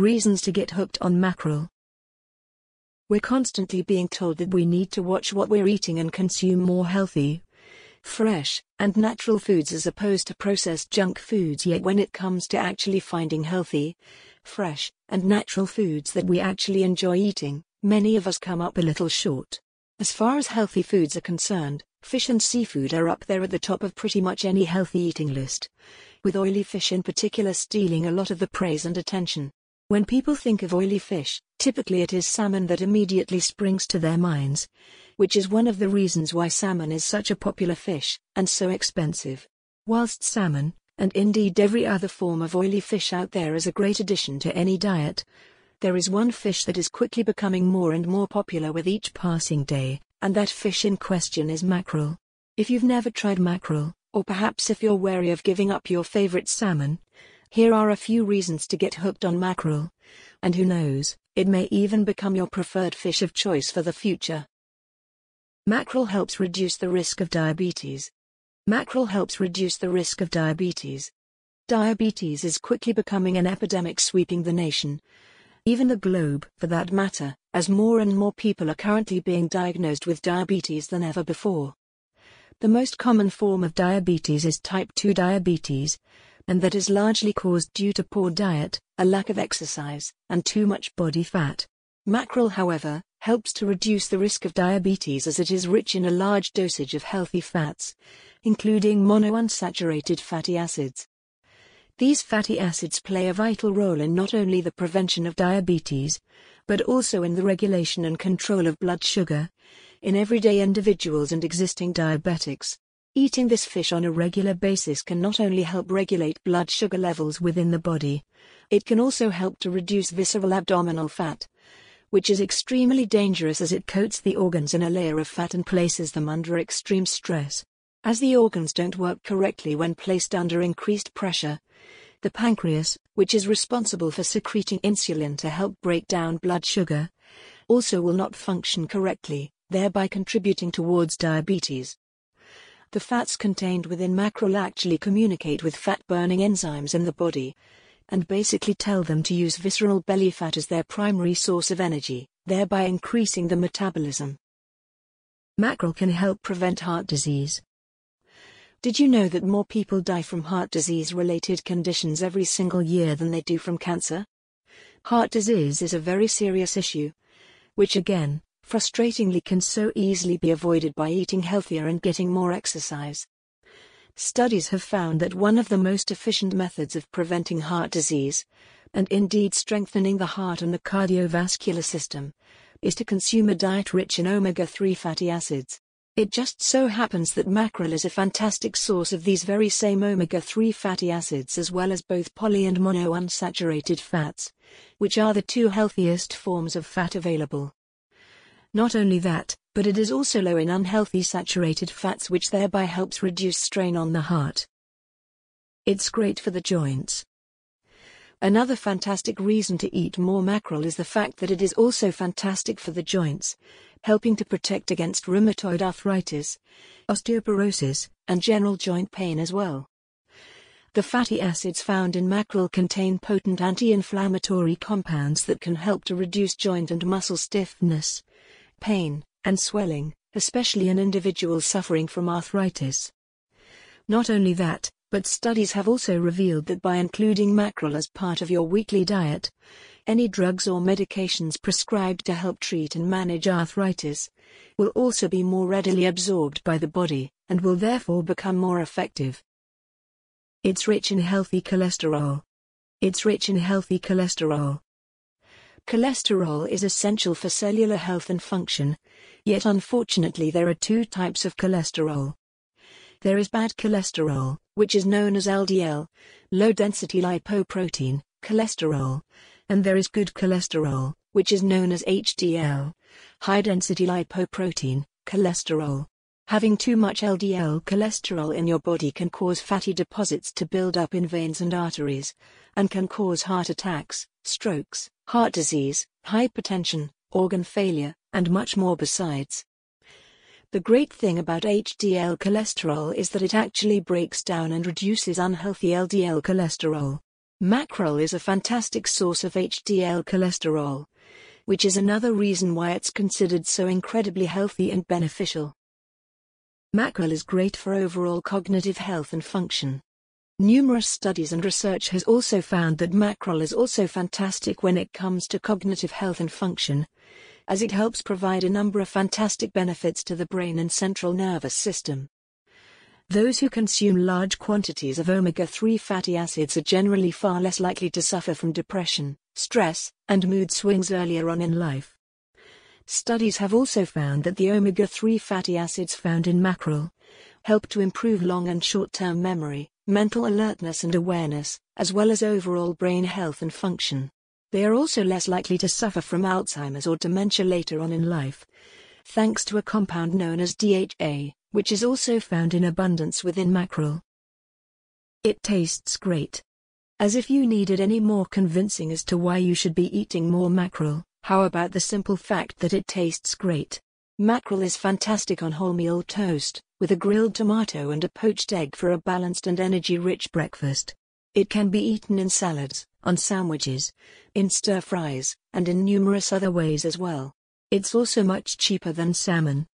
Reasons to get hooked on mackerel. We're constantly being told that we need to watch what we're eating and consume more healthy, fresh, and natural foods as opposed to processed junk foods. Yet, when it comes to actually finding healthy, fresh, and natural foods that we actually enjoy eating, many of us come up a little short. As far as healthy foods are concerned, fish and seafood are up there at the top of pretty much any healthy eating list, with oily fish in particular stealing a lot of the praise and attention. When people think of oily fish, typically it is salmon that immediately springs to their minds, which is one of the reasons why salmon is such a popular fish, and so expensive. Whilst salmon, and indeed every other form of oily fish out there is a great addition to any diet, there is one fish that is quickly becoming more and more popular with each passing day, and that fish in question is mackerel. If you've never tried mackerel, or perhaps if you're wary of giving up your favorite salmon, here are a few reasons to get hooked on mackerel. And who knows, it may even become your preferred fish of choice for the future. Mackerel helps reduce the risk of diabetes. Mackerel helps reduce the risk of diabetes. Diabetes is quickly becoming an epidemic sweeping the nation, even the globe, for that matter, as more and more people are currently being diagnosed with diabetes than ever before. The most common form of diabetes is type 2 diabetes, and that is largely caused due to poor diet, a lack of exercise, and too much body fat. Mackerel, however, helps to reduce the risk of diabetes as it is rich in a large dosage of healthy fats, including monounsaturated fatty acids. These fatty acids play a vital role in not only the prevention of diabetes, but also in the regulation and control of blood sugar in everyday individuals and existing diabetics. Eating this fish on a regular basis can not only help regulate blood sugar levels within the body, it can also help to reduce visceral abdominal fat, which is extremely dangerous as it coats the organs in a layer of fat and places them under extreme stress. As the organs don't work correctly when placed under increased pressure, the pancreas, which is responsible for secreting insulin to help break down blood sugar, also will not function correctly, thereby contributing towards diabetes. The fats contained within mackerel actually communicate with fat burning enzymes in the body and basically tell them to use visceral belly fat as their primary source of energy, thereby increasing the metabolism. Mackerel can help prevent heart disease. Did you know that more people die from heart disease related conditions every single year than they do from cancer? Heart disease is a very serious issue, which again, frustratingly can so easily be avoided by eating healthier and getting more exercise. Studies have found that one of the most efficient methods of preventing heart disease, and indeed strengthening the heart and the cardiovascular system, is to consume a diet rich in omega 3 fatty acids. It just so happens that mackerel is a fantastic source of these very same omega 3 fatty acids as well as both poly and monounsaturated fats, which are the two healthiest forms of fat available. Not only that, but it is also low in unhealthy saturated fats which thereby helps reduce strain on the heart. It's great for the joints. Another fantastic reason to eat more mackerel is the fact that it is also fantastic for the joints, helping to protect against rheumatoid arthritis, osteoporosis, and general joint pain as well. The fatty acids found in mackerel contain potent anti-inflammatory compounds that can help to reduce joint and muscle stiffness, pain, and swelling, especially in individuals suffering from arthritis. Not only that, but studies have also revealed that by including mackerel as part of your weekly diet, any drugs or medications prescribed to help treat and manage arthritis will also be more readily absorbed by the body and will therefore become more effective. It's rich in healthy cholesterol. It's rich in healthy cholesterol. Cholesterol is essential for cellular health and function, yet unfortunately there are two types of cholesterol. There is bad cholesterol, which is known as LDL, low density lipoprotein cholesterol, and there is good cholesterol, which is known as HDL, high density lipoprotein cholesterol. Having too much LDL cholesterol in your body can cause fatty deposits to build up in veins and arteries, and can cause heart attacks, strokes, heart disease, hypertension, organ failure, and much more besides. The great thing about HDL cholesterol is that it actually breaks down and reduces unhealthy LDL cholesterol. Mackerel is a fantastic source of HDL cholesterol, which is another reason why it's considered so incredibly healthy and beneficial. Mackerel is great for overall cognitive health and function. Numerous studies and research has also found that mackerel is also fantastic when it comes to cognitive health and function, as it helps provide a number of fantastic benefits to the brain and central nervous system. Those who consume large quantities of omega-3 fatty acids are generally far less likely to suffer from depression, stress, and mood swings earlier on in life. Studies have also found that the omega-3 fatty acids found in mackerel help to improve long and short-term memory, mental alertness and awareness, as well as overall brain health and function. They are also less likely to suffer from Alzheimer's or dementia later on in life, thanks to a compound known as DHA, which is also found in abundance within mackerel. It tastes great. As if you needed any more convincing as to why you should be eating more mackerel, how about the simple fact that it tastes great? Mackerel is fantastic on wholemeal toast, with a grilled tomato and a poached egg for a balanced and energy-rich breakfast. It can be eaten in salads, on sandwiches, in stir fries, and in numerous other ways as well. It's also much cheaper than salmon,